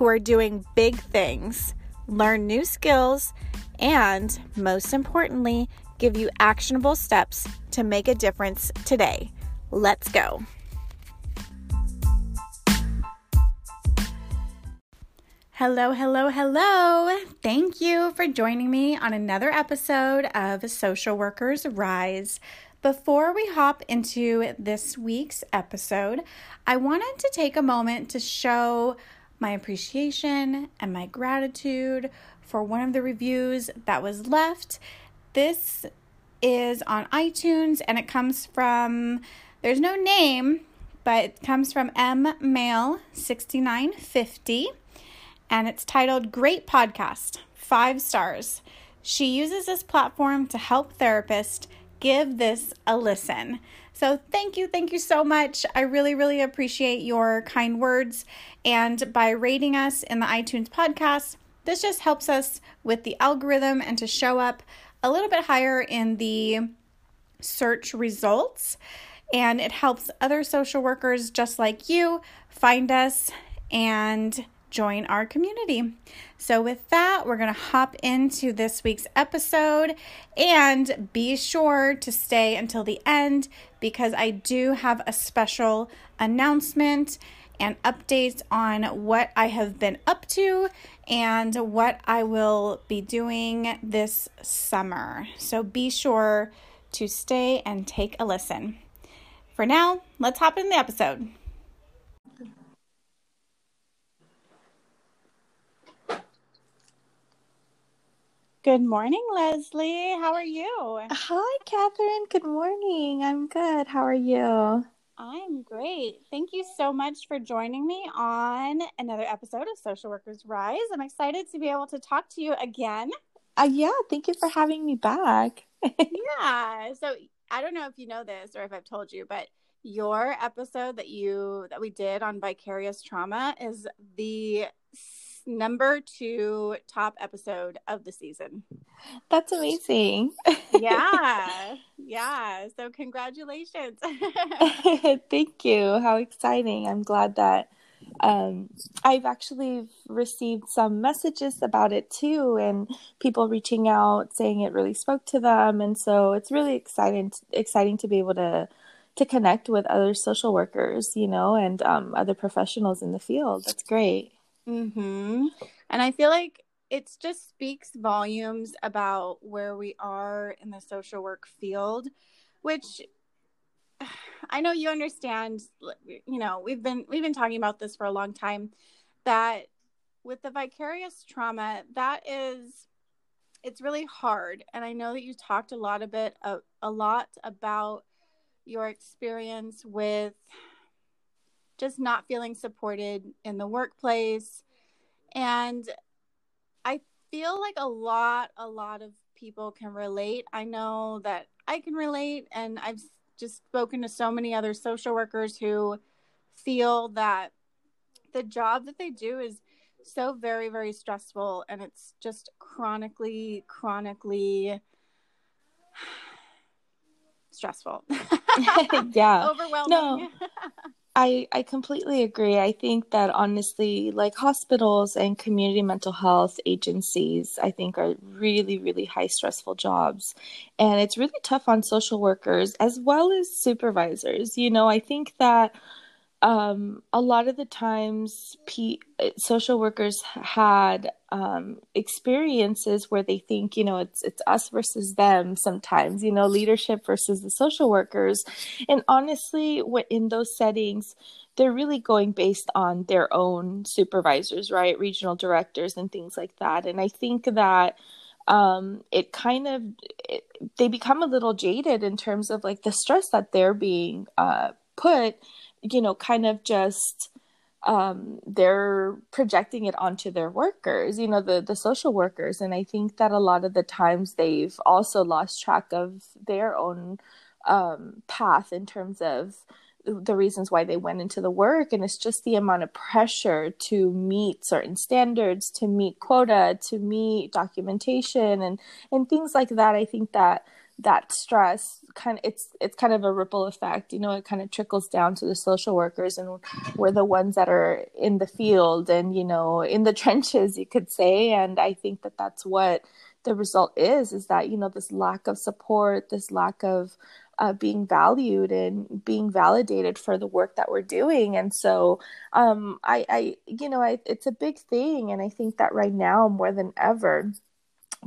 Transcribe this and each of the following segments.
who are doing big things, learn new skills, and most importantly, give you actionable steps to make a difference today. Let's go. Hello, hello, hello. Thank you for joining me on another episode of Social Workers Rise. Before we hop into this week's episode, I wanted to take a moment to show my appreciation and my gratitude for one of the reviews that was left. This is on iTunes and it comes from, there's no name, but it comes from M Mail 6950 and it's titled Great Podcast, five stars. She uses this platform to help therapists give this a listen. So, thank you, thank you so much. I really, really appreciate your kind words. And by rating us in the iTunes podcast, this just helps us with the algorithm and to show up a little bit higher in the search results. And it helps other social workers just like you find us and join our community. So, with that, we're going to hop into this week's episode and be sure to stay until the end because I do have a special announcement and updates on what I have been up to and what I will be doing this summer. So, be sure to stay and take a listen. For now, let's hop in the episode. Good morning, Leslie. How are you? Hi, Catherine. Good morning. I'm good. How are you? I'm great. Thank you so much for joining me on another episode of Social Workers Rise. I'm excited to be able to talk to you again. Uh, yeah, thank you for having me back. yeah. So I don't know if you know this or if I've told you, but your episode that you that we did on vicarious trauma is the number two top episode of the season. That's amazing. yeah. Yeah. So, congratulations. Thank you. How exciting. I'm glad that um, I've actually received some messages about it too, and people reaching out saying it really spoke to them. And so, it's really exciting, exciting to be able to to connect with other social workers, you know, and um, other professionals in the field. That's great. Mm-hmm. And I feel like it just speaks volumes about where we are in the social work field, which I know you understand. You know, we've been we've been talking about this for a long time. That with the vicarious trauma, that is it's really hard and i know that you talked a lot a bit a, a lot about your experience with just not feeling supported in the workplace. And I feel like a lot, a lot of people can relate. I know that I can relate, and I've just spoken to so many other social workers who feel that the job that they do is so very, very stressful and it's just chronically, chronically stressful. yeah. Overwhelming. No. I, I completely agree. I think that honestly, like hospitals and community mental health agencies, I think are really, really high stressful jobs. And it's really tough on social workers as well as supervisors. You know, I think that um, a lot of the times P- social workers had um, experiences where they think you know it's it's us versus them sometimes you know leadership versus the social workers. And honestly what in those settings they're really going based on their own supervisors right? Regional directors and things like that. And i think that um, it kind of it, they become a little jaded in terms of like the stress that they're being uh, put you know, kind of just um, they're projecting it onto their workers, you know, the the social workers, and I think that a lot of the times they've also lost track of their own um, path in terms of the reasons why they went into the work. And it's just the amount of pressure to meet certain standards to meet quota to meet documentation and and things like that. I think that that stress kind of it's it's kind of a ripple effect you know it kind of trickles down to the social workers and we're the ones that are in the field and you know in the trenches you could say. And i think that that's what the result is is that you know this lack of support this lack of uh, being valued and being validated for the work that we're doing. And so um, I, I you know I, it's a big thing. And i think that right now more than ever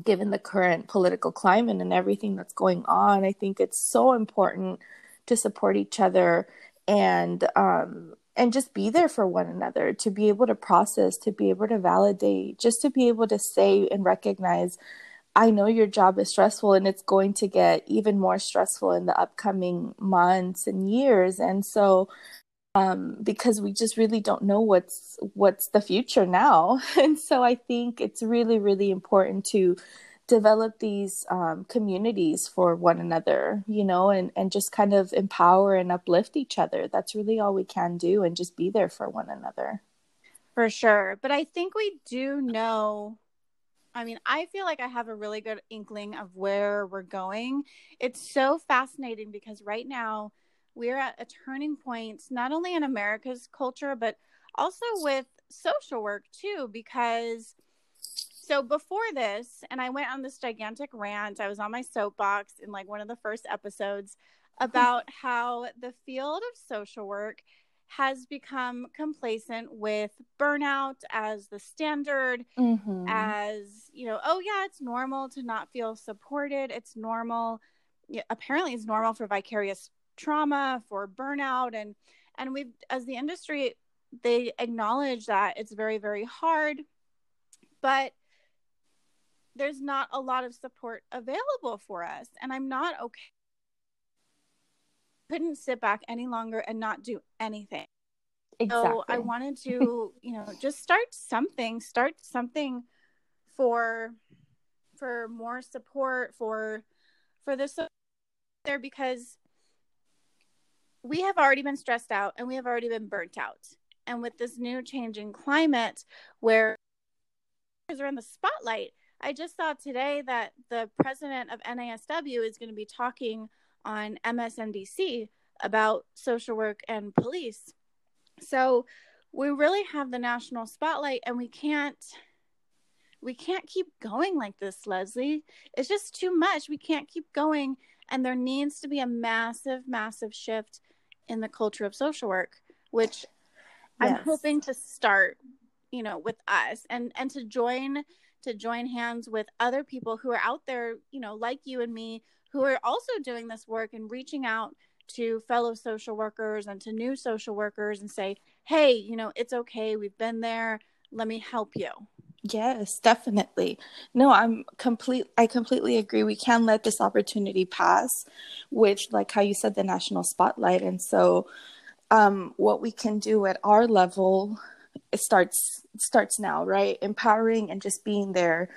given the current political climate and everything that's going on i think it's so important to support each other and um, and just be there for one another to be able to process to be able to validate just to be able to say and recognize I know your job is stressful and it's going to get even more stressful in the upcoming months and years. And so, um, because we just really don't know what's what's the future now, and so I think it's really really important to develop these um, communities for one another, you know, and and just kind of empower and uplift each other. That's really all we can do, and just be there for one another. For sure, but I think we do know I mean, I feel like I have a really good inkling of where we're going. It's so fascinating because right now we're at a turning point, not only in America's culture, but also with social work too. Because so before this, and I went on this gigantic rant, I was on my soapbox in like one of the first episodes about how the field of social work has become complacent with burnout as the standard mm-hmm. as you know oh yeah it's normal to not feel supported it's normal apparently it's normal for vicarious trauma for burnout and and we've as the industry they acknowledge that it's very very hard but there's not a lot of support available for us and i'm not okay couldn't sit back any longer and not do anything. Exactly. So I wanted to, you know, just start something, start something for for more support for for this there because we have already been stressed out and we have already been burnt out. And with this new changing climate where are in the spotlight, I just saw today that the president of NASW is going to be talking on MSNBC about social work and police. So we really have the national spotlight and we can't we can't keep going like this, Leslie. It's just too much. We can't keep going and there needs to be a massive massive shift in the culture of social work, which yes. I'm hoping to start, you know, with us and and to join to join hands with other people who are out there, you know, like you and me who are also doing this work and reaching out to fellow social workers and to new social workers and say, hey, you know, it's okay. We've been there. Let me help you. Yes, definitely. No, I'm complete I completely agree. We can't let this opportunity pass with like how you said the national spotlight and so um what we can do at our level it starts starts now right empowering and just being there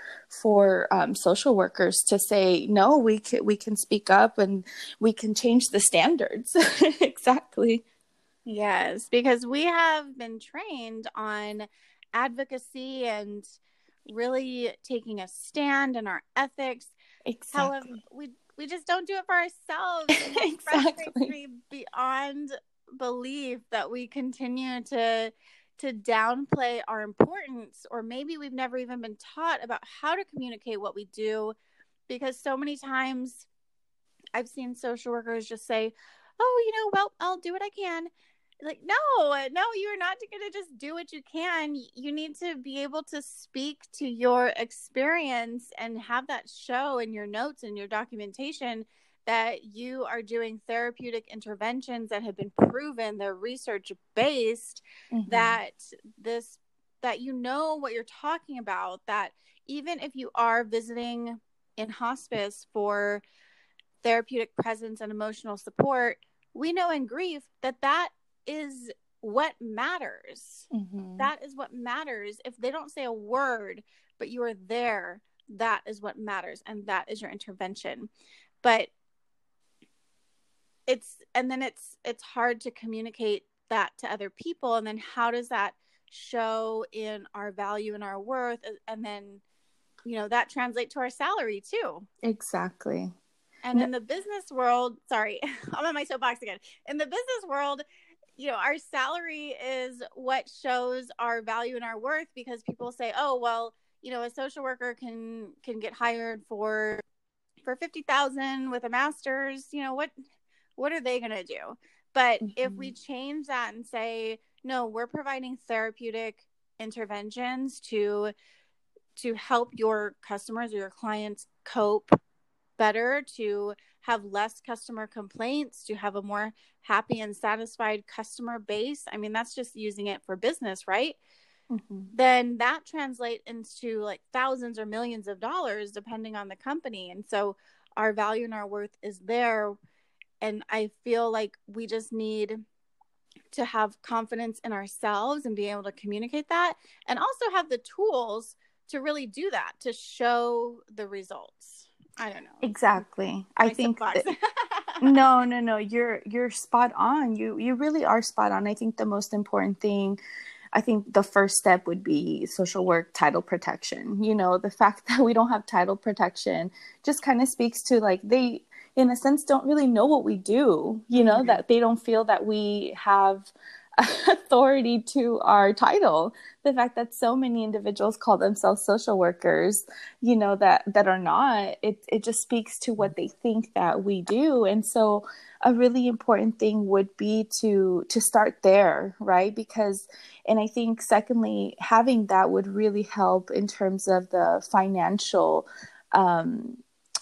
for um, social workers to say no we can we can speak up and we can change the standards exactly yes because we have been trained on advocacy and really taking a stand in our ethics exactly. however we we just don't do it for ourselves exactly beyond belief that we continue to to downplay our importance, or maybe we've never even been taught about how to communicate what we do. Because so many times I've seen social workers just say, Oh, you know, well, I'll do what I can. Like, no, no, you're not going to just do what you can. You need to be able to speak to your experience and have that show in your notes and your documentation that you are doing therapeutic interventions that have been proven they're research based mm-hmm. that this that you know what you're talking about that even if you are visiting in hospice for therapeutic presence and emotional support we know in grief that that is what matters. Mm-hmm. That is what matters. If they don't say a word, but you are there, that is what matters. And that is your intervention. But it's, and then it's, it's hard to communicate that to other people. And then how does that show in our value and our worth? And then, you know, that translate to our salary too. Exactly. And in the business world, sorry, I'm on my soapbox again. In the business world, you know, our salary is what shows our value and our worth because people say, "Oh, well, you know, a social worker can can get hired for for 50,000 with a master's, you know, what what are they going to do?" But mm-hmm. if we mm-hmm. change that and say, "No, we're providing therapeutic interventions to to help your customers or your clients cope better, to have less customer complaints, to have a more happy and satisfied customer base. I mean, that's just using it for business, right? Mm-hmm. Then that translates into like thousands or millions of dollars depending on the company. And so our value and our worth is there. And I feel like we just need to have confidence in ourselves and be able to communicate that and also have the tools to really do that to show the results. I don't know. Exactly. I think that, no, no, no. You're you're spot on. You you really are spot on. I think the most important thing I think the first step would be social work title protection. You know, the fact that we don't have title protection just kind of speaks to like they in a sense don't really know what we do, you know, mm-hmm. that they don't feel that we have authority to our title. The fact that so many individuals call themselves social workers you know that that are not it it just speaks to what they think that we do. And so a really important thing would be to to start there right? Because and i think secondly having that would really help in terms of the financial um,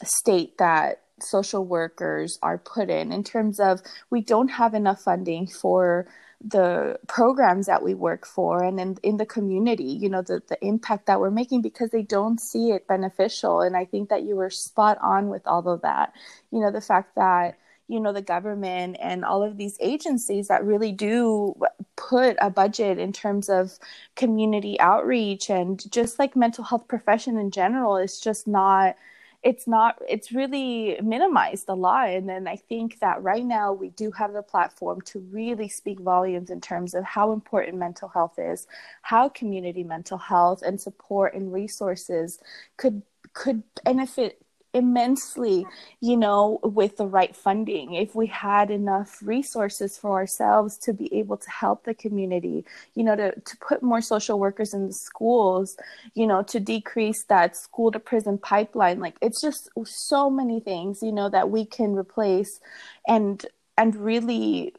state that social workers are put in. In terms of we don't have enough funding for the programs that we work for and in, in the community you know the, the impact that we're making because they don't see it beneficial. And i think that you were spot on with all of that. You know the fact that you know the government and all of these agencies that really do put a budget in terms of community outreach and just like mental health profession in general is just not it's not it's really minimized a lot. And then i think that right now we do have the platform to really speak volumes in terms of how important mental health is how community mental health and support and resources could could benefit immensely, you know, with the right funding. If we had enough resources for ourselves to be able to help the community, you know, to, to put more social workers in the schools, you know, to decrease that school to prison pipeline. Like it's just so many things, you know, that we can replace and and really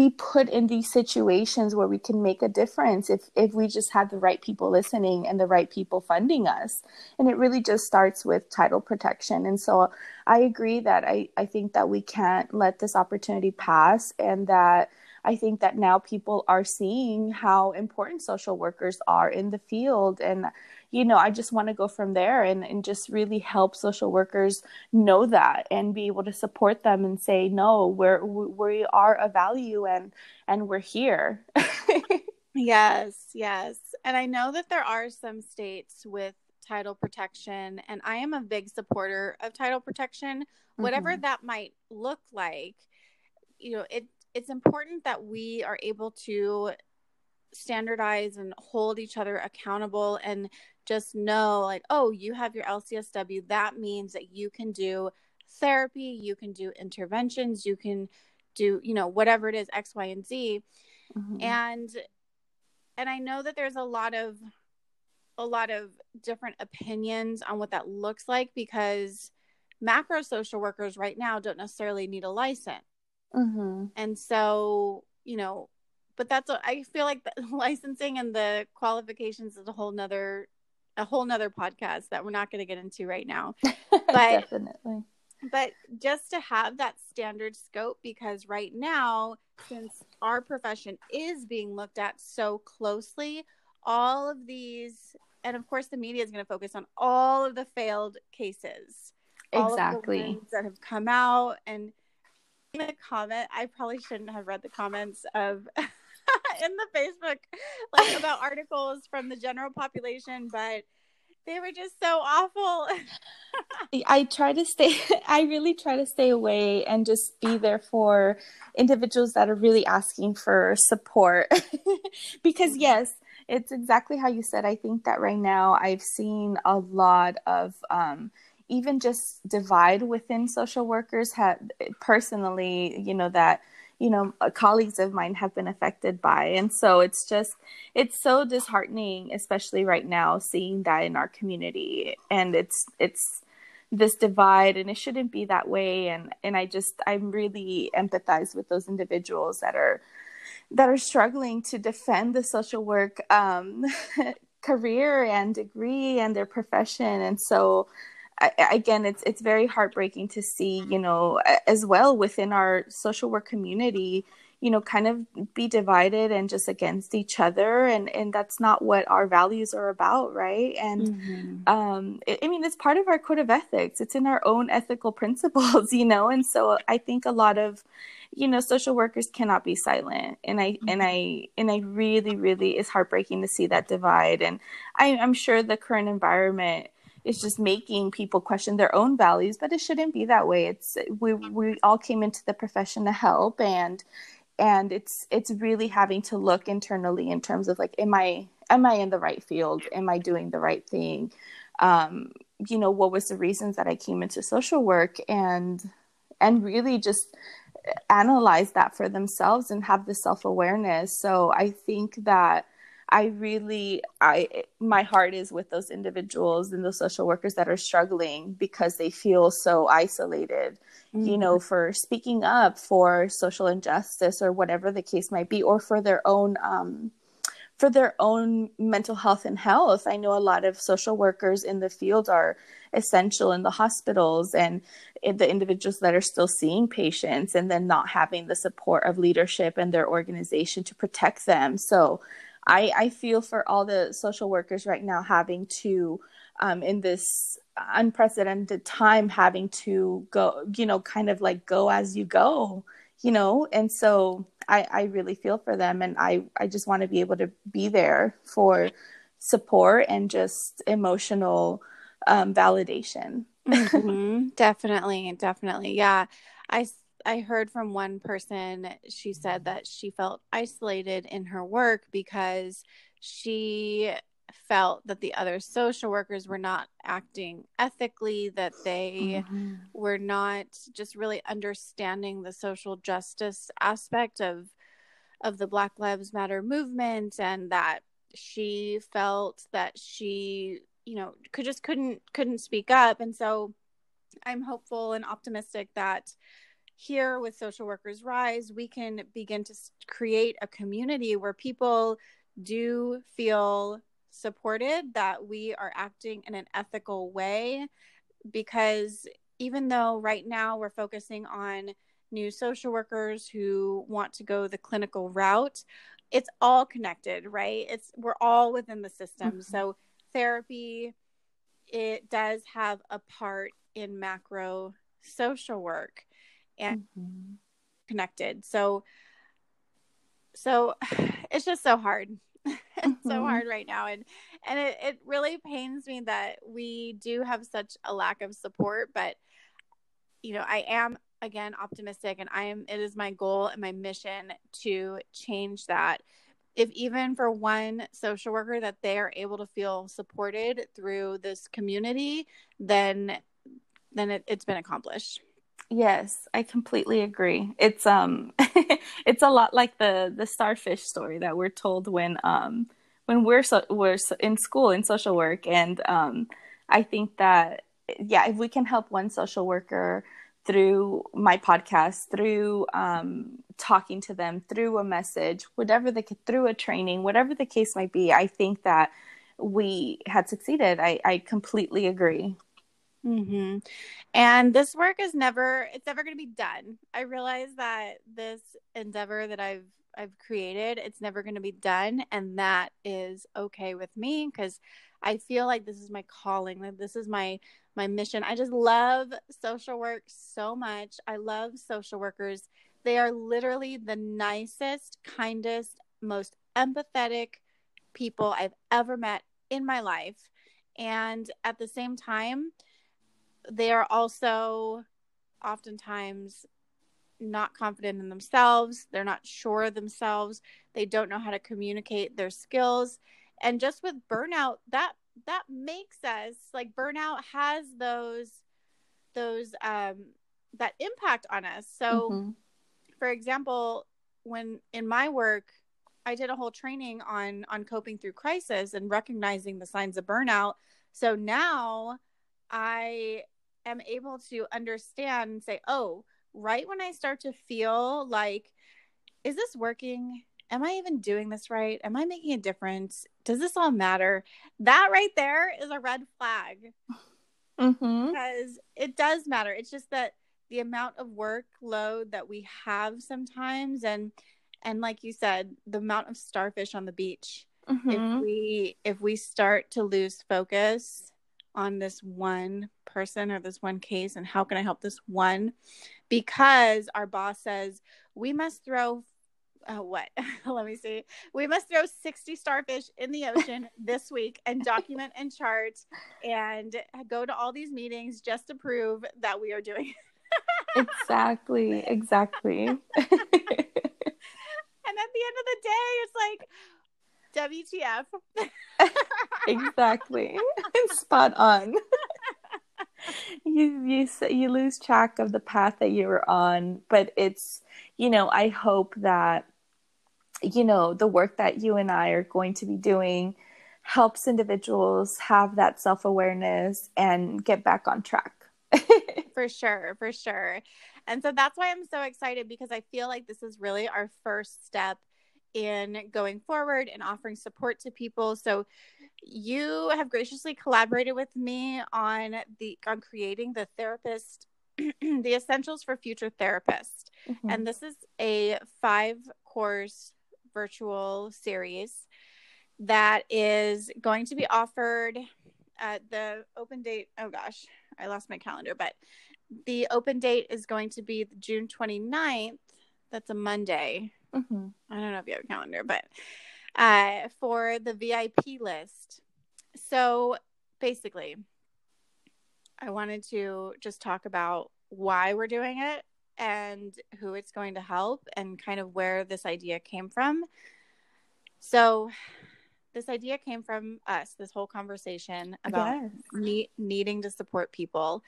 be put in these situations where we can make a difference if if we just have the right people listening and the right people funding us. And it really just starts with title protection. And so i agree that i i think that we can't let this opportunity pass and that I think that now people are seeing how important social workers are in the field. And you know, I just want to go from there and, and just really help social workers know that and be able to support them and say, no, we're, we are a value and, and we're here. yes, yes. And I know that there are some states with title protection, and I am a big supporter of title protection, whatever mm-hmm. that might look like. You know, it it's important that we are able to standardize and hold each other accountable and just know like oh you have your lcsw that means that you can do therapy you can do interventions you can do you know whatever it is x y and z mm-hmm. and and i know that there's a lot of a lot of different opinions on what that looks like because macro social workers right now don't necessarily need a license mm-hmm. and so you know but that's what I feel like the licensing and the qualifications is a whole nother a whole nother podcast that we're not going to get into right now. But definitely. But just to have that standard scope because right now since our profession is being looked at so closely, all of these and of course the media is going to focus on all of the failed cases. Exactly. that have come out and in the comment, I probably shouldn't have read the comments of in the Facebook like about articles from the general population, but they were just so awful. I try to stay I really try to stay away and just be there for individuals that are really asking for support. because mm-hmm. yes, it's exactly how you said. I think that right now I've seen a lot of um, even just divide within social workers have personally, you know, that you know uh, colleagues of mine have been affected by. And so it's just it's so disheartening especially right now seeing that in our community. And it's it's this divide and it shouldn't be that way. And and I just I'm really empathize with those individuals that are that are struggling to defend the social work um, career and degree and their profession. And so I, again it's it's very heartbreaking to see you know as well within our social work community you know kind of be divided and just against each other and and that's not what our values are about right? And mm-hmm. um it, i mean it's part of our code of ethics. It's in our own ethical principles you know? And so i think a lot of you know social workers cannot be silent. And i mm-hmm. and i and i really really is heartbreaking to see that divide. And I, i'm sure the current environment is just making people question their own values but it shouldn't be that way. It's we we all came into the profession to help and and it's it's really having to look internally in terms of like am i am i in the right field? Am i doing the right thing? Um you know what was the reasons that i came into social work? And and really just analyze that for themselves and have the self-awareness. So i think that I really I my heart is with those individuals and those social workers that are struggling because they feel so isolated, mm-hmm. you know, for speaking up for social injustice or whatever the case might be or for their own um for their own mental health and health. I know a lot of social workers in the field are essential in the hospitals and the individuals that are still seeing patients and then not having the support of leadership and their organization to protect them. So I, I feel for all the social workers right now having to, um, in this unprecedented time, having to go, you know, kind of like go as you go, you know, and so I, I really feel for them, and I, I just want to be able to be there for support and just emotional um, validation. mm-hmm. Definitely, definitely, yeah. I I heard from one person, she said that she felt isolated in her work because she felt that the other social workers were not acting ethically, that they mm-hmm. were not just really understanding the social justice aspect of of the Black Lives Matter movement and that she felt that she, you know, could just couldn't couldn't speak up. And so I'm hopeful and optimistic that here with Social Workers Rise, we can begin to create a community where people do feel supported, that we are acting in an ethical way. Because even though right now we're focusing on new social workers who want to go the clinical route, it's all connected, right? It's we're all within the system. Mm-hmm. So therapy it does have a part in macro social work and mm-hmm. connected. So so it's just so hard. it's mm-hmm. so hard right now and and it, it really pains me that we do have such a lack of support but you know i am again optimistic and i am it is my goal and my mission to change that if even for one social worker that they are able to feel supported through this community then then it, it's been accomplished Yes, I completely agree. It's um it's a lot like the the starfish story that we're told when um when we're so, we're in school in social work and um I think that yeah, if we can help one social worker through my podcast, through um, talking to them, through a message, whatever the through a training, whatever the case might be, I think that we had succeeded. I, I completely agree. Mm-hmm. And this work is never it's never going to be done. I realize that this endeavor that I've I've created, it's never going to be done and that is okay with me because I feel like this is my calling. That this is my my mission. I just love social work so much. I love social workers. They are literally the nicest, kindest, most empathetic people I've ever met in my life. And at the same time, they are also oftentimes not confident in themselves. They're not sure of themselves. They don't know how to communicate their skills. And just with burnout, that that makes us like burnout has those those um that impact on us. So mm-hmm. for example, when in my work, I did a whole training on on coping through crisis and recognizing the signs of burnout. So now I am able to understand and say, "Oh, right when I start to feel like is this working? Am I even doing this right? Am I making a difference? Does this all matter?" That right there is a red flag. Mm-hmm. Because it does matter. It's just that the amount of workload that we have sometimes and and like you said the amount of starfish on the beach mm-hmm. if we if we start to lose focus on this one person or this one case and how can i help this one? Because our boss says we must throw uh, what? Let me see. We must throw 60 starfish in the ocean this week and document and chart and go to all these meetings just to prove that we are doing it. exactly exactly. And at the end of the day it's like WTF. exactly. Spot on. you you you lose track of the path that you were on, but it's you know, I hope that you know, the work that you and I are going to be doing helps individuals have that self-awareness and get back on track. for sure, for sure. And so that's why I'm so excited because I feel like this is really our first step in going forward and offering support to people. So you have graciously collaborated with me on the on creating the therapist the essentials for future therapists. Mm-hmm. And this is a five course virtual series that is going to be offered at the open date. Oh gosh, I lost my calendar, but the open date is going to be June 29th. That's a Monday. Mm-hmm. I don't know if you have a calendar, but uh, for the VIP list. So basically, I wanted to just talk about why we're doing it and who it's going to help and kind of where this idea came from. So, this idea came from us, this whole conversation about yes. ne- needing to support people.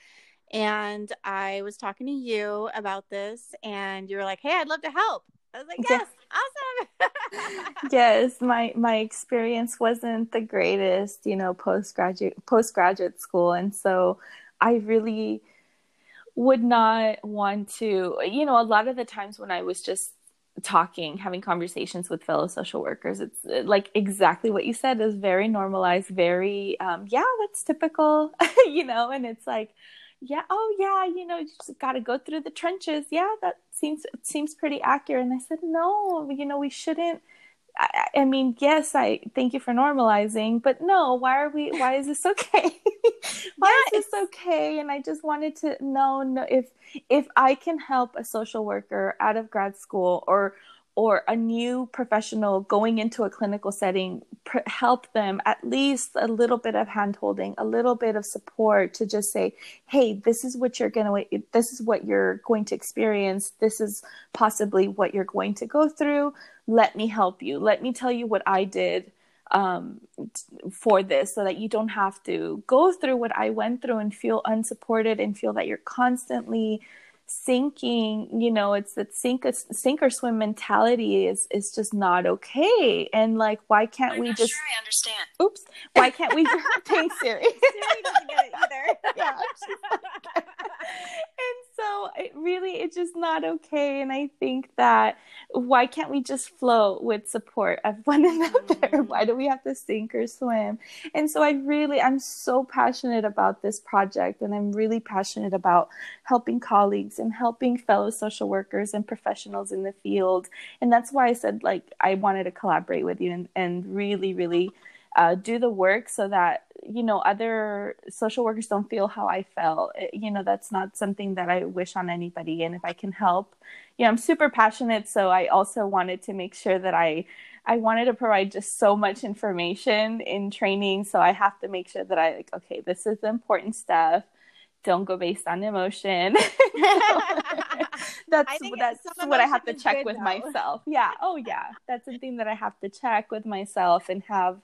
And I was talking to you about this, and you were like, Hey, I'd love to help. I was like, yes, awesome. yes, my my experience wasn't the greatest, you know, postgraduate postgraduate school, and so I really would not want to, you know, a lot of the times when I was just talking, having conversations with fellow social workers, it's uh, like exactly what you said is very normalized, very, um, yeah, that's typical, you know, and it's like, yeah, oh yeah, you know, you just got to go through the trenches. Yeah, that seems seems pretty accurate. And I said, no, you know, we shouldn't. I, I mean, yes, I thank you for normalizing, but no, why are we? Why is this okay? why is this okay? And I just wanted to know, know if if I can help a social worker out of grad school or or a new professional going into a clinical setting pr- help them at least a little bit of handholding a little bit of support to just say hey this is what you're going to this is what you're going to experience. This is possibly what you're going to go through. Let me help you. Let me tell you what i did um, for this so that you don't have to go through what i went through and feel unsupported and feel that you're constantly sinking you know it's that sink sink or swim mentality is is just not okay. And like why can't I'm we just sure i understand. Oops. Why can't we thanks siri? Siri doesn't get it either. Yeah. And so it really it's just not okay and i think that why can't we just flow with support of one another? Mm-hmm. why do we have to sink or swim? And so i really i'm so passionate about this project and i'm really passionate about helping colleagues and helping fellow social workers and professionals in the field. And that's why i said like i wanted to collaborate with you and, and really really uh, do the work so that you know other social workers don't feel how i felt it, you know that's not something that i wish on anybody and if i can help you know i'm super passionate so i also wanted to make sure that i I wanted to provide just so much information in training. So I have to make sure that I like, okay, this is important stuff. Don't go based on emotion. that's that's what I have to check with though. myself. Yeah. Oh yeah. That's something that I have to check with myself and have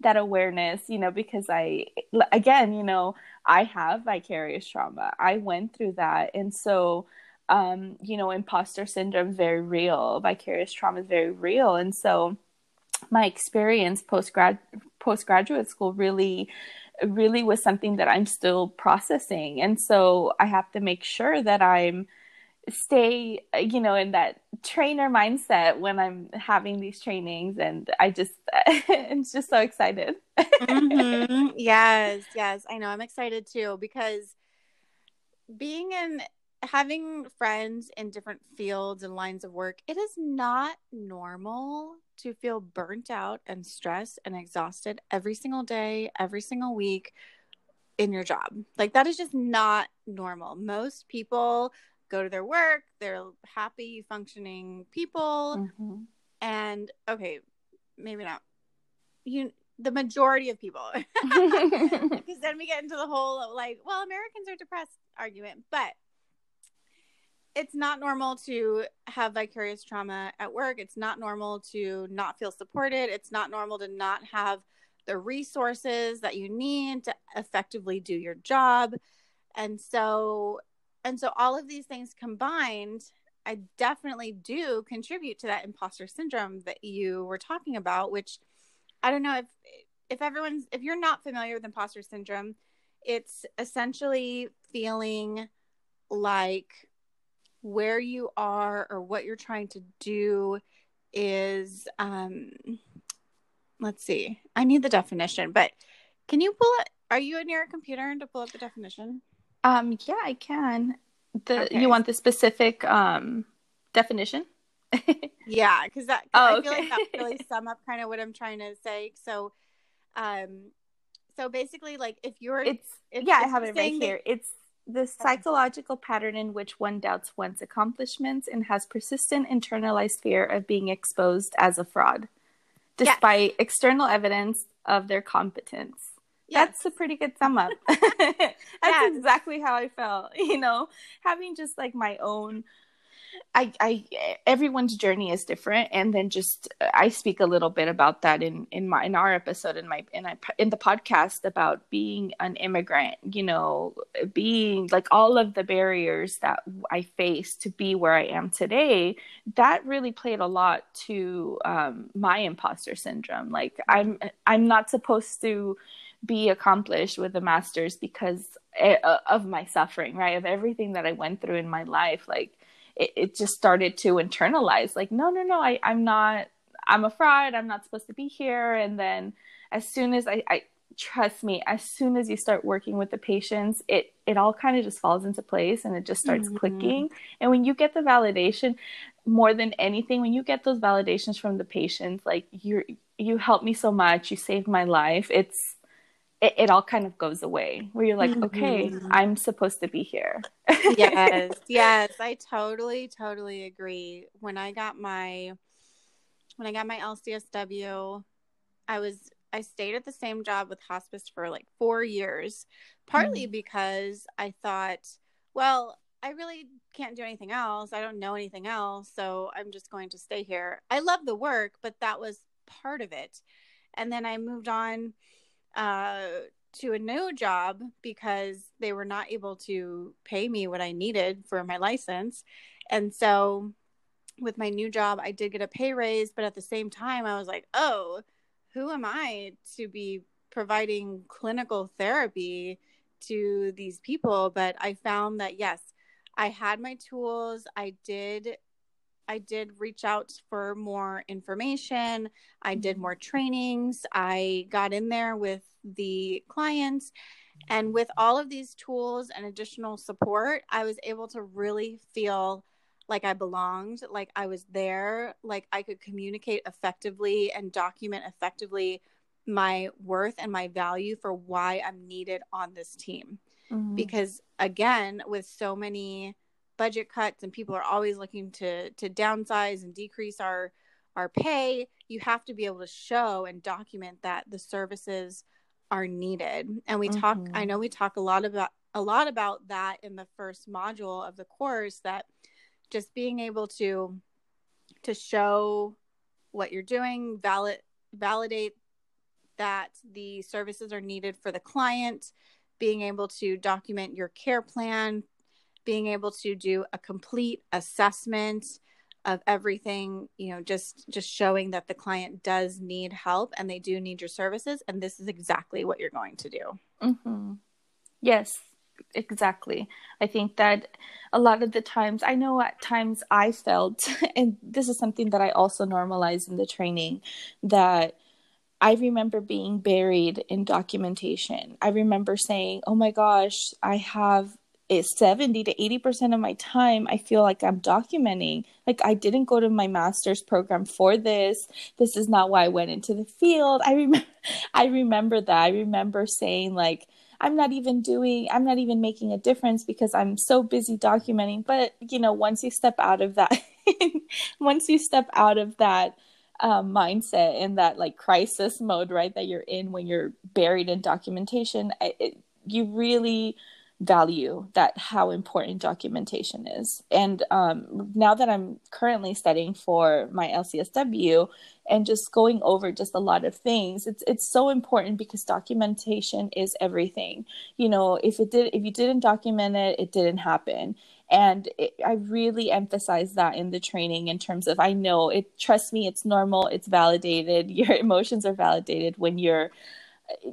that awareness, you know, because I again, you know, I have vicarious trauma. I went through that. And so um, you know, imposter syndrome very real. Vicarious trauma is very real. And so my experience post grad postgraduate school really really was something that I'm still processing. And so I have to make sure that I'm stay you know in that trainer mindset when i'm having these trainings and i just i'm just so excited mm-hmm. yes yes i know i'm excited too because being in having friends in different fields and lines of work, it is not normal to feel burnt out and stressed and exhausted every single day, every single week in your job. Like that is just not normal. Most people go to their work, they're happy, functioning people. Mm-hmm. And okay, maybe not. You the majority of people. because then we get into the whole like, well, Americans are depressed argument. But it's not normal to have vicarious trauma at work. It's not normal to not feel supported. It's not normal to not have the resources that you need to effectively do your job. And so and so all of these things combined, I definitely do contribute to that imposter syndrome that you were talking about, which I don't know if if everyone's if you're not familiar with imposter syndrome, it's essentially feeling like where you are or what you're trying to do is um let's see i need the definition but can you pull it are you near a computer to pull up the definition um yeah i can the okay. you want the specific um definition yeah because that oh, i feel like that really sum up kind of what i'm trying to say so um so basically like if you're it's, it's yeah i have it right here it's the psychological pattern in which one doubts one's accomplishments and has persistent internalized fear of being exposed as a fraud, despite yes. external evidence of their competence. Yes. That's a pretty good sum up. That's exactly how I felt. You know, having just like my own I, I, everyone's journey is different, and then just I speak a little bit about that in in my in our episode in my in I in the podcast about being an immigrant. You know, being like all of the barriers that I faced to be where I am today. That really played a lot to um, my imposter syndrome. Like I'm I'm not supposed to be accomplished with a master's because eh, of my suffering, right? Of everything that I went through in my life, like it, it just started to internalize like no no no I, i'm not i'm a fraud i'm not supposed to be here and then as soon as i, I trust me as soon as you start working with the patients it it all kind of just falls into place and it just starts mm-hmm. clicking and when you get the validation more than anything when you get those validations from the patients like you you helped me so much you saved my life it's it, it all kind of goes away where you're like mm-hmm. okay i'm supposed to be here. Yes yes i totally totally agree. When i got my when i got my lcsw i was i stayed at the same job with hospice for like four years partly mm-hmm. because i thought well i really can't do anything else. I don't know anything else so i'm just going to stay here. I love the work but that was part of it. And then i moved on uh, to a new job because they were not able to pay me what I needed for my license. And so with my new job, I did get a pay raise, but at the same time, I was like, oh, who am I to be providing clinical therapy to these people? But I found that, yes, I had my tools. I did I did reach out for more information. I did mm-hmm. more trainings. I got in there with the clients. And with all of these tools and additional support, I was able to really feel like I belonged, like I was there, like I could communicate effectively and document effectively my worth and my value for why I'm needed on this team. Mm-hmm. Because again, with so many budget cuts and people are always looking to to downsize and decrease our our pay you have to be able to show and document that the services are needed. And we mm-hmm. talk I know we talk a lot about a lot about that in the first module of the course that just being able to to show what you're doing, valid validate that the services are needed for the client, being able to document your care plan, being able to do a complete assessment of everything you know just just showing that the client does need help and they do need your services and this is exactly what you're going to do mm-hmm. yes exactly i think that a lot of the times i know at times i felt and this is something that i also normalize in the training that I remember being buried in documentation. I remember saying, "Oh my gosh, I have it 70 to 80% of my time I feel like I'm documenting. Like I didn't go to my master's program for this. This is not why I went into the field." I remember I remember that. I remember saying like I'm not even doing, I'm not even making a difference because I'm so busy documenting. But, you know, once you step out of that, once you step out of that um, mindset and that like crisis mode, right, that you're in when you're buried in documentation, it, you really value that how important documentation is. And um, now that I'm currently studying for my LCSW and just going over just a lot of things, it's it's so important because documentation is everything. You know, if it did if you didn't document it, it didn't happen. And it, I really emphasize that in the training in terms of I know it. Trust me, it's normal. It's validated. Your emotions are validated when you're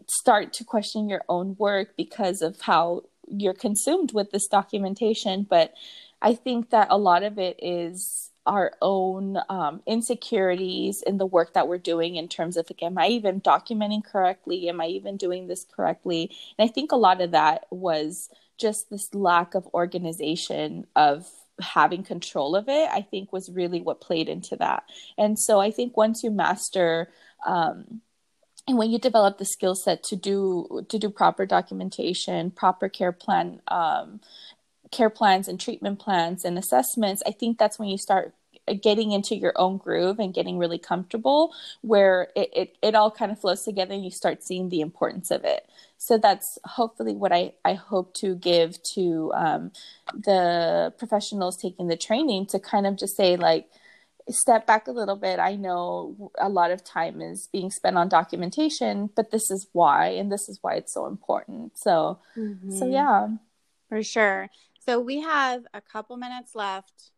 start to question your own work because of how you're consumed with this documentation but i think that a lot of it is our own um, insecurities in the work that we're doing in terms of like am i even documenting correctly? Am i even doing this correctly? And i think a lot of that was just this lack of organization of having control of it i think was really what played into that. And so i think once you master um, and when you develop the skill set to do to do proper documentation proper care plan um, care plans and treatment plans and assessments i think that's when you start getting into your own groove and getting really comfortable where it, it, it all kind of flows together and you start seeing the importance of it. So that's hopefully what i, I hope to give to um, the professionals taking the training to kind of just say like step back a little bit, I know a lot of time is being spent on documentation, but this is why, and this is why it's so important. So, mm-hmm. so yeah, for sure. So we have a couple minutes left.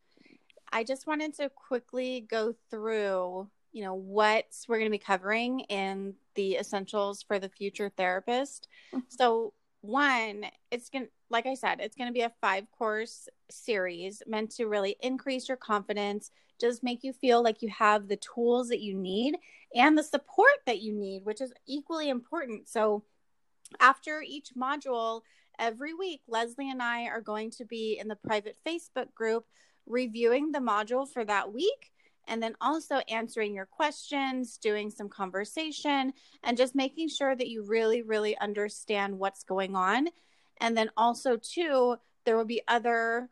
I just wanted to quickly go through, you know, what we're going to be covering in the essentials for the future therapist. Mm-hmm. So, one, it's going to like I said, it's going to be a five course series meant to really increase your confidence, just make you feel like you have the tools that you need and the support that you need, which is equally important. So, after each module, every week, Leslie and I are going to be in the private Facebook group reviewing the module for that week and then also answering your questions, doing some conversation, and just making sure that you really, really understand what's going on and then also, too, there will be other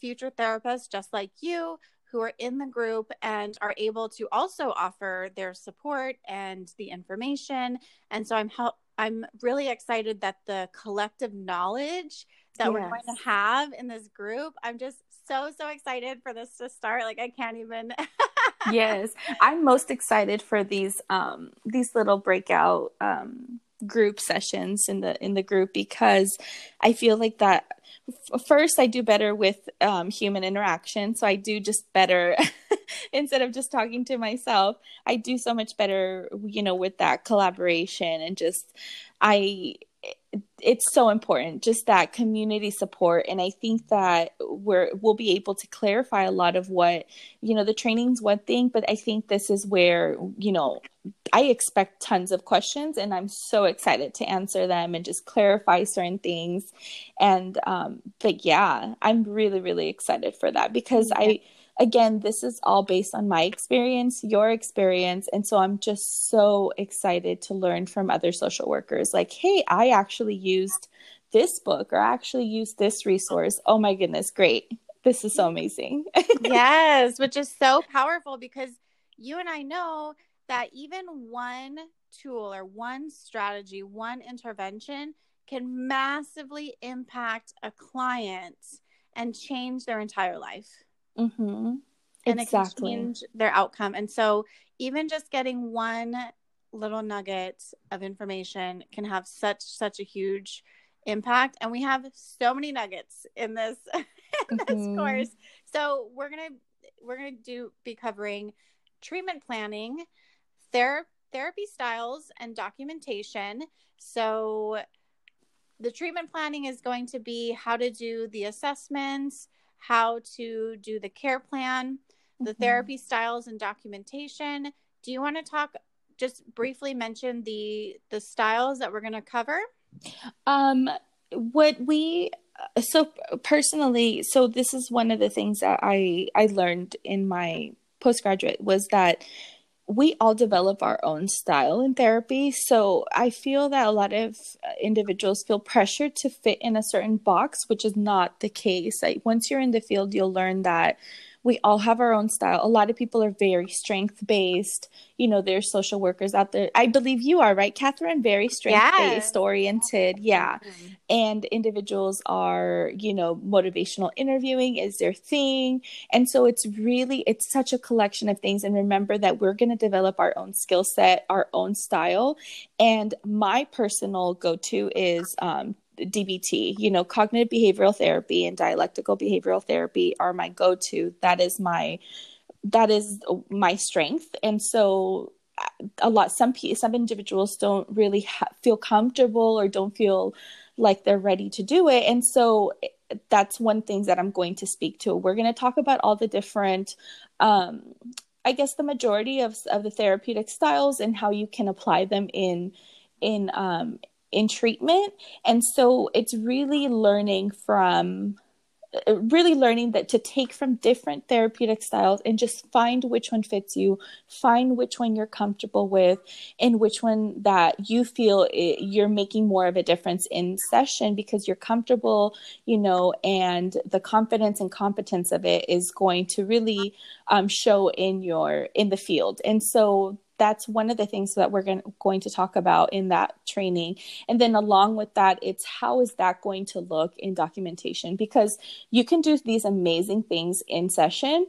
future therapists just like you who are in the group and are able to also offer their support and the information. And so I'm help I'm really excited that the collective knowledge that yes. we're going to have in this group. I'm just so so excited for this to start. Like I can't even Yes. I'm most excited for these um these little breakout um group sessions in the in the group because I feel like that first I do better with um, human interaction. So I do just better instead of just talking to myself. I do so much better, you know, with that collaboration and just I it's so important just that community support. And i think that we're we'll be able to clarify a lot of what you know the training's one thing but i think this is where you know i expect tons of questions and i'm so excited to answer them and just clarify certain things. And um but yeah i'm really really excited for that because i again, this is all based on my experience, your experience. And so I'm just so excited to learn from other social workers like, hey, I actually used this book or I actually used this resource. Oh my goodness, great. This is so amazing. yes, which is so powerful because you and I know that even one tool or one strategy, one intervention can massively impact a client and change their entire life. Mm-hmm. And it can change their outcome. And so, even just getting one little nugget of information can have such such a huge impact and we have so many nuggets in this in this mm-hmm. course so we're gonna we're gonna do be covering treatment planning ther- therapy styles and documentation so the treatment planning is going to be how to do the assessments how to do the care plan the mm-hmm. therapy styles and documentation do you want to talk just briefly mention the the styles that we're going to cover? Um, what we so personally, so this is one of the things that I I learned in my postgraduate was that we all develop our own style in therapy. So I feel that a lot of individuals feel pressured to fit in a certain box, which is not the case. Like once you're in the field, you'll learn that we all have our own style. A lot of people are very strength based. You know, there's social workers out there. I believe you are, right, Catherine? Very strength based yes. oriented. Yeah. Mm-hmm. And individuals are, you know, motivational interviewing is their thing. And so it's really, it's such a collection of things. And remember that we're going to develop our own skill set, our own style. And my personal go to is um, DBT, you know, cognitive behavioral therapy and dialectical behavioral therapy are my go-to. That is my that is my strength. And so a lot some some individuals don't really ha- feel comfortable or don't feel like they're ready to do it. And so that's one thing that I'm going to speak to. We're going to talk about all the different um I guess the majority of of the therapeutic styles and how you can apply them in in um in treatment. And so it's really learning from uh, really learning that to take from different therapeutic styles and just find which one fits you find which one you're comfortable with and which one that you feel it, you're making more of a difference in session because you're comfortable you know and the confidence and competence of it is going to really um, show in your in the field and so that's one of the things that we're going, going to talk about in that training and then along with that it's how is that going to look in documentation because you can do these amazing things in session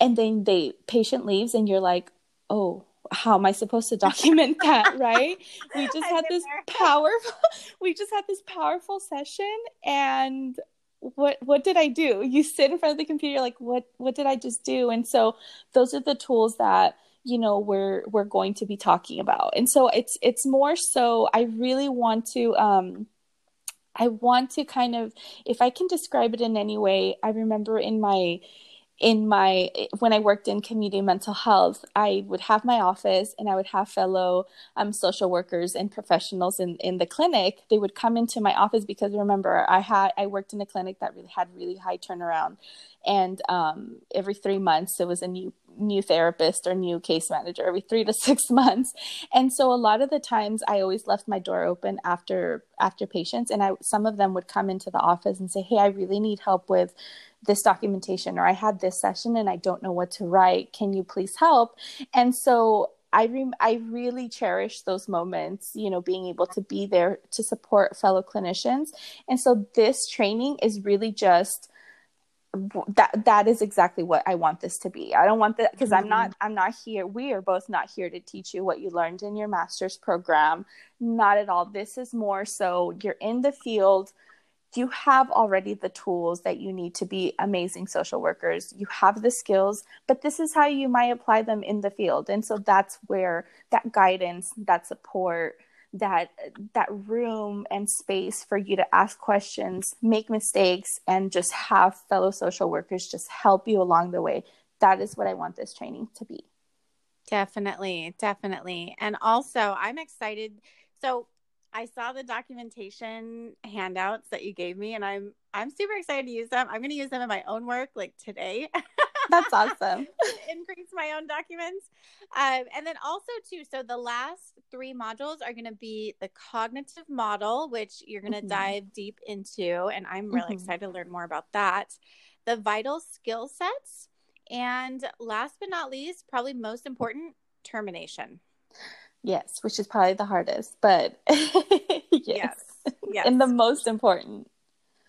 and then the patient leaves and you're like oh how am I supposed to document that, right? We just had this powerful we just had this powerful session and what what did I do? You sit in front of the computer like what what did I just do? And so those are the tools that you know we're we're going to be talking about and so it's it's more so i really want to um i want to kind of if i can describe it in any way i remember in my in my when I worked in community mental health, I would have my office and I would have fellow um, social workers and professionals in, in the clinic. They would come into my office because remember I had I worked in a clinic that really had really high turnaround, and um, every three months it was a new new therapist or new case manager every three to six months and so a lot of the times i always left my door open after after patients and i some of them would come into the office and say hey i really need help with this documentation or I had this session and I don't know what to write. Can you please help? And so I re- I really cherish those moments, you know, being able to be there to support fellow clinicians. And so this training is really just that that is exactly what I want this to be. I don't want that because mm-hmm. I'm not I'm not here. We are both not here to teach you what you learned in your master's program. Not at all. This is more so you're in the field you have already the tools that you need to be amazing social workers. You have the skills, but this is how you might apply them in the field. And so that's where that guidance, that support, that that room and space for you to ask questions, make mistakes and just have fellow social workers just help you along the way. That is what I want this training to be. Definitely, definitely. And also, I'm excited. So, I saw the documentation handouts that you gave me, and I'm I'm super excited to use them. I'm going to use them in my own work, like today. That's awesome. Increase my own documents, um, and then also too. So the last three modules are going to be the cognitive model, which you're going to mm-hmm. dive deep into, and I'm really mm-hmm. excited to learn more about that. The vital skill sets, and last but not least, probably most important, termination. Yes, which is probably the hardest, but yes. yes. yes. And the most important.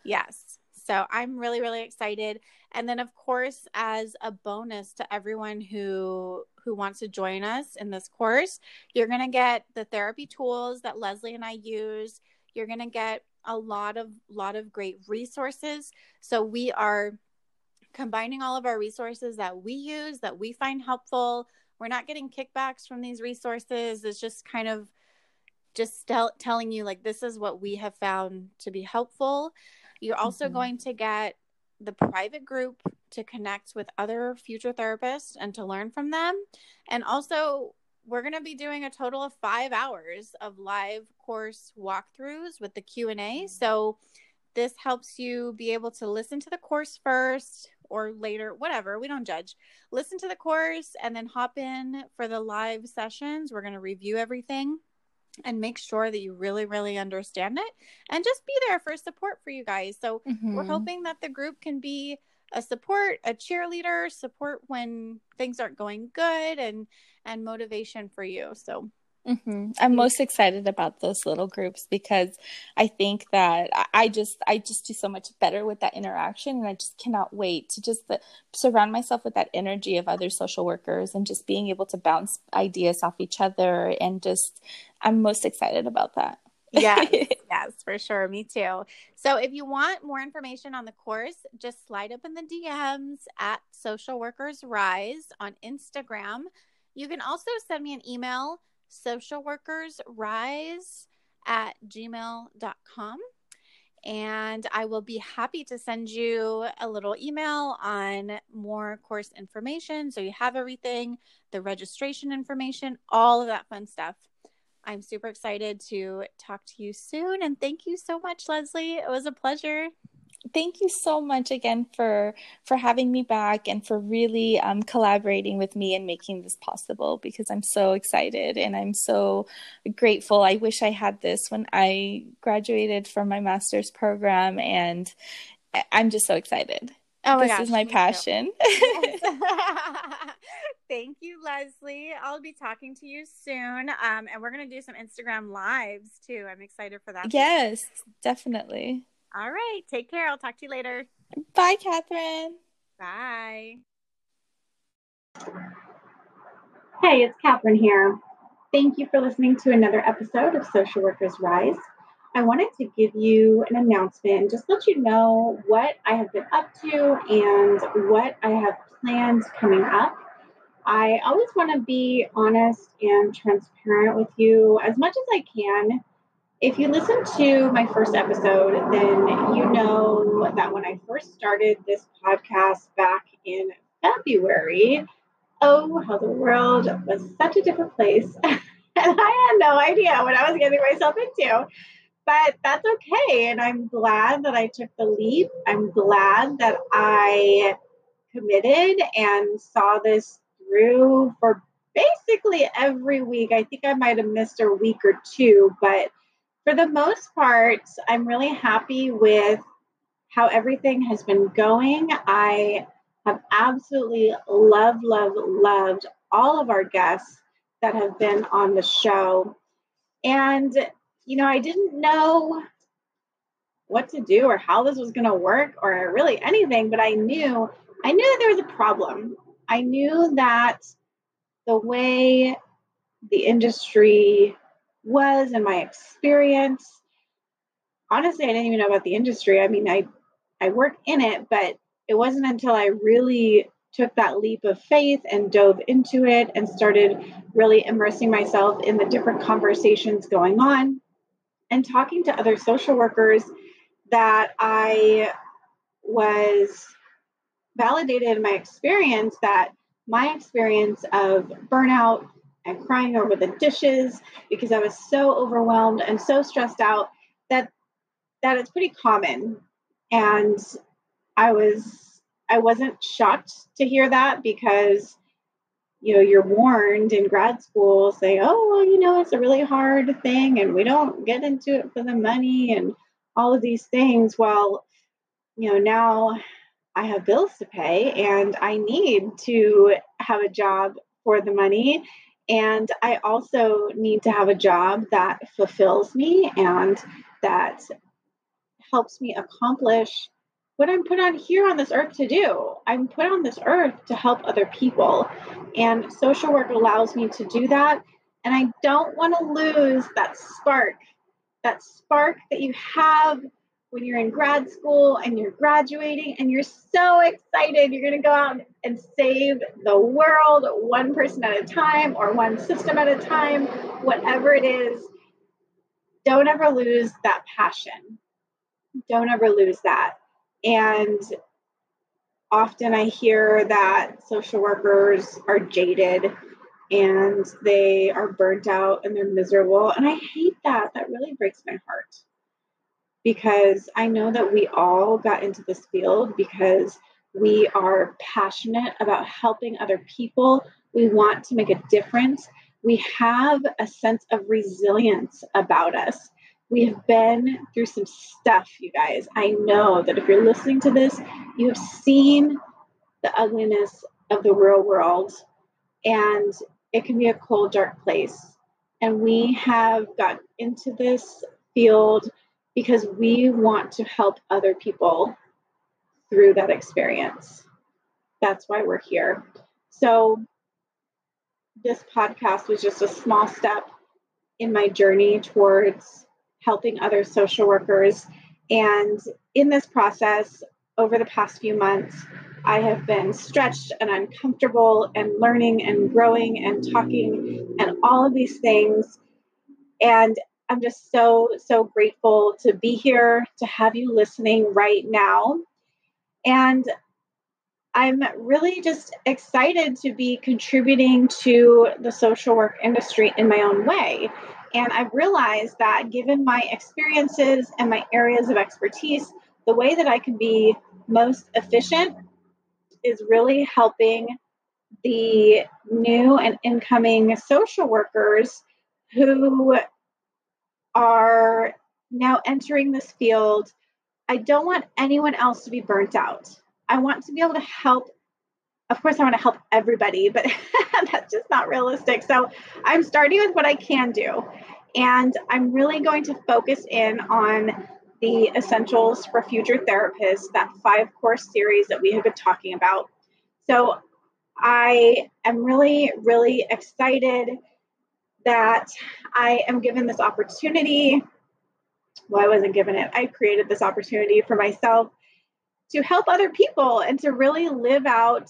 Yes. So I'm really, really excited. And then of course, as a bonus to everyone who who wants to join us in this course, you're gonna get the therapy tools that Leslie and I use. You're gonna get a lot of lot of great resources. So we are combining all of our resources that we use that we find helpful. We're not getting kickbacks from these resources. It's just kind of just tell, telling you like this is what we have found to be helpful. You're also mm-hmm. going to get the private group to connect with other future therapists and to learn from them. And also we're going to be doing a total of 5 hours of live course walkthroughs with the Q&A. Mm-hmm. So this helps you be able to listen to the course first or later, whatever. We don't judge. Listen to the course and then hop in for the live sessions. We're going to review everything and make sure that you really, really understand it and just be there for support for you guys. So mm-hmm. we're hoping that the group can be a support, a cheerleader, support when things aren't going good and and motivation for you. So Mm-hmm. I'm most excited about those little groups because I think that I just I just do so much better with that interaction, and I just cannot wait to just the, surround myself with that energy of other social workers and just being able to bounce ideas off each other, and just I'm most excited about that. yes, yes, for sure. Me too. So if you want more information on the course, just slide up in the DMs at Social Workers Rise on Instagram. You can also send me an email socialworkersrise at gmail.com. And I will be happy to send you a little email on more course information. So you have everything, the registration information, all of that fun stuff. I'm super excited to talk to you soon. And thank you so much, Leslie. It was a pleasure thank you so much again for for having me back and for really um, collaborating with me and making this possible because i'm so excited and i'm so grateful. I wish i had this when i graduated from my master's program and i'm just so excited. Oh my this gosh, is my passion. Thank you leslie. I'll be talking to you soon um, and we're going to do some instagram lives too. I'm excited for that. Yes definitely all right. Take care. I'll talk to you later. Bye, Catherine. Bye. Hey, it's Catherine here. Thank you for listening to another episode of Social Workers Rise. I wanted to give you an announcement and just let you know what I have been up to and what I have planned coming up. I always want to be honest and transparent with you as much as I can if you listen to my first episode, then you know that when I first started this podcast back in February, oh, how the world was such a different place. and I had no idea what I was getting myself into. But that's okay. And I'm glad that I took the leap. I'm glad that I committed and saw this through for basically every week. I think I might have missed a week or two, but for the most part, I'm really happy with how everything has been going. I have absolutely loved, loved, loved all of our guests that have been on the show. And, you know, I didn't know what to do or how this was going to work or really anything, but I knew I knew that there was a problem. I knew that the way the industry was and my experience. Honestly, I didn't even know about the industry. I mean, I I work in it, but it wasn't until I really took that leap of faith and dove into it and started really immersing myself in the different conversations going on and talking to other social workers that I was validated in my experience that my experience of burnout and crying over the dishes because I was so overwhelmed and so stressed out that that it's pretty common. And I was I wasn't shocked to hear that because you know you're warned in grad school say oh well you know it's a really hard thing and we don't get into it for the money and all of these things well you know now i have bills to pay and i need to have a job for the money And I also need to have a job that fulfills me and that helps me accomplish what I'm put on here on this earth to do. I'm put on this earth to help other people. And social work allows me to do that. And I don't want to lose that spark, that spark that you have when you're in grad school and you're graduating and you're so excited you're going to go out and save the world one person at a time or one system at a time, whatever it is. Don't ever lose that passion. Don't ever lose that. And often I hear that social workers are jaded and they are burnt out and they're miserable. And I hate that. That really breaks my heart because I know that we all got into this field because we are passionate about helping other people. We want to make a difference. We have a sense of resilience about us. We have been through some stuff, you guys. I know that if you're listening to this, you have seen the ugliness of the real world, and it can be a cold, dark place. And we have got into this field because we want to help other people through that experience. That's why we're here. So, this podcast was just a small step in my journey towards helping other social workers. And in this process, over the past few months, I have been stretched and uncomfortable and learning and growing and talking and all of these things. And I'm just so, so grateful to be here, to have you listening right now. And I'm really just excited to be contributing to the social work industry in my own way. And I've realized that given my experiences and my areas of expertise, the way that I can be most efficient is really helping the new and incoming social workers who are now entering this field, I don't want anyone else to be burnt out. I want to be able to help. Of course, I want to help everybody, but that's just not realistic. So I'm starting with what I can do. And I'm really going to focus in on the essentials for future therapists, that five course series that we have been talking about. So I am really, really excited that I am given this opportunity. Well, I wasn't given it, I created this opportunity for myself to help other people and to really live out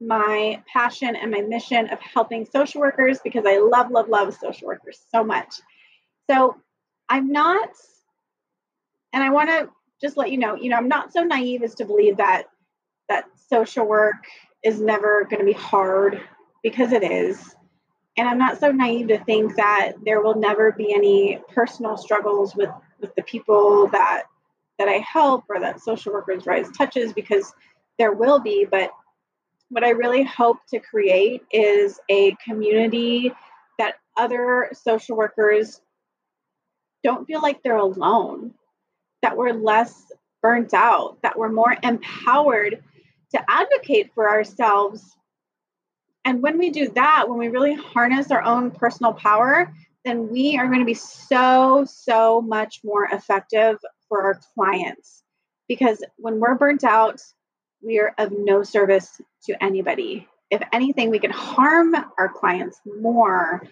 my passion and my mission of helping social workers because I love, love, love social workers so much. So I'm not, and I want to just let you know, you know, I'm not so naive as to believe that that social work is never going to be hard because it is. And I'm not so naive to think that there will never be any personal struggles with, with the people that that I help or that social workers rise touches because there will be, but what I really hope to create is a community that other social workers don't feel like they're alone, that we're less burnt out, that we're more empowered to advocate for ourselves and when we do that, when we really harness our own personal power, then we are going to be so, so much more effective for our clients. Because when we're burnt out, we are of no service to anybody. If anything, we can harm our clients more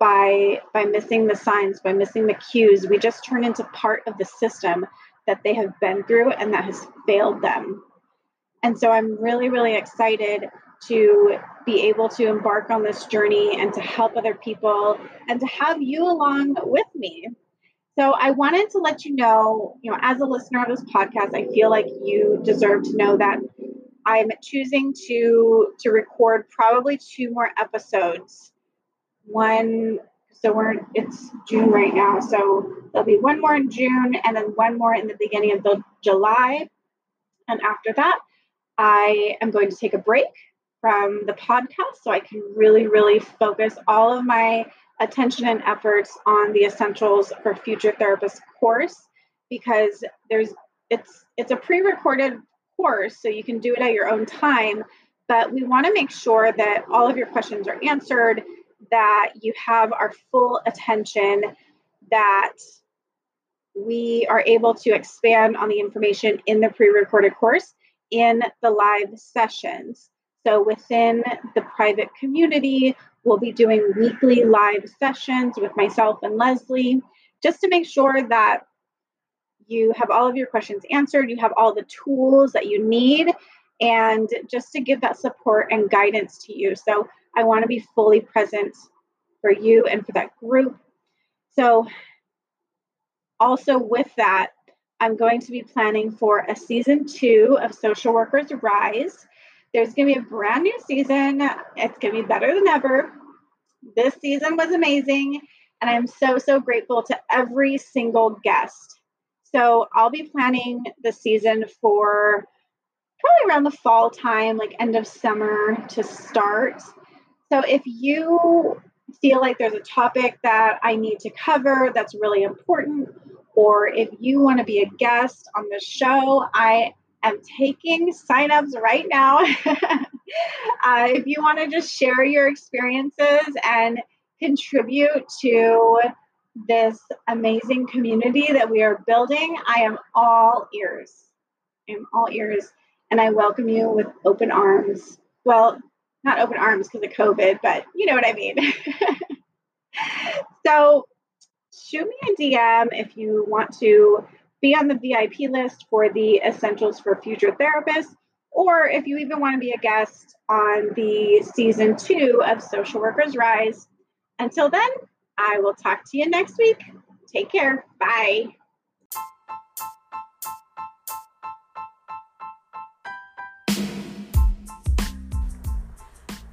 by by missing the signs, by missing the cues. We just turn into part of the system that they have been through and that has failed them. And so I'm really, really excited to be able to embark on this journey and to help other people and to have you along with me. So I wanted to let you know, you know, as a listener of this podcast, I feel like you deserve to know that I'm choosing to to record probably two more episodes. One so we're it's June right now, so there'll be one more in June and then one more in the beginning of the July. And after that, I am going to take a break from the podcast so I can really, really focus all of my attention and efforts on the essentials for future therapist course because there's it's it's a pre-recorded course so you can do it at your own time but we want to make sure that all of your questions are answered that you have our full attention, that we are able to expand on the information in the pre recorded course in the live sessions. So within the private community, we'll be doing weekly live sessions with myself and Leslie just to make sure that you have all of your questions answered, you have all the tools that you need, and just to give that support and guidance to you. So I want to be fully present for you and for that group. So, also with that, I'm going to be planning for a season two of Social Workers Rise. There's going to be a brand new season. It's going to be better than ever. This season was amazing, and I'm so, so grateful to every single guest. So, I'll be planning the season for probably around the fall time, like end of summer to start. So, if you feel like there's a topic that I need to cover that's really important, or if you want to be a guest on the show, I am taking signups right now. uh, if you want to just share your experiences and contribute to this amazing community that we are building, I am all ears. I am all ears, and I welcome you with open arms. Well, not open arms because of COVID, but you know what I mean. so shoot me a DM if you want to be on the VIP list for the Essentials for Future Therapists, or if you even want to be a guest on the season two of Social Workers Rise. Until then, I will talk to you next week. Take care. Bye.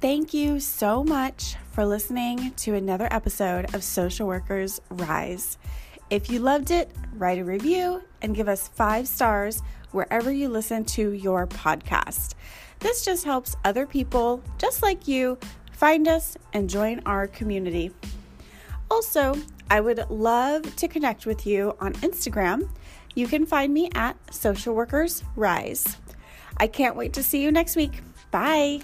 Thank you so much for listening to another episode of Social Workers Rise. If you loved it, write a review and give us five stars wherever you listen to your podcast. This just helps other people just like you find us and join our community. Also, I would love to connect with you on Instagram. You can find me at Social Workers Rise. I can't wait to see you next week. Bye.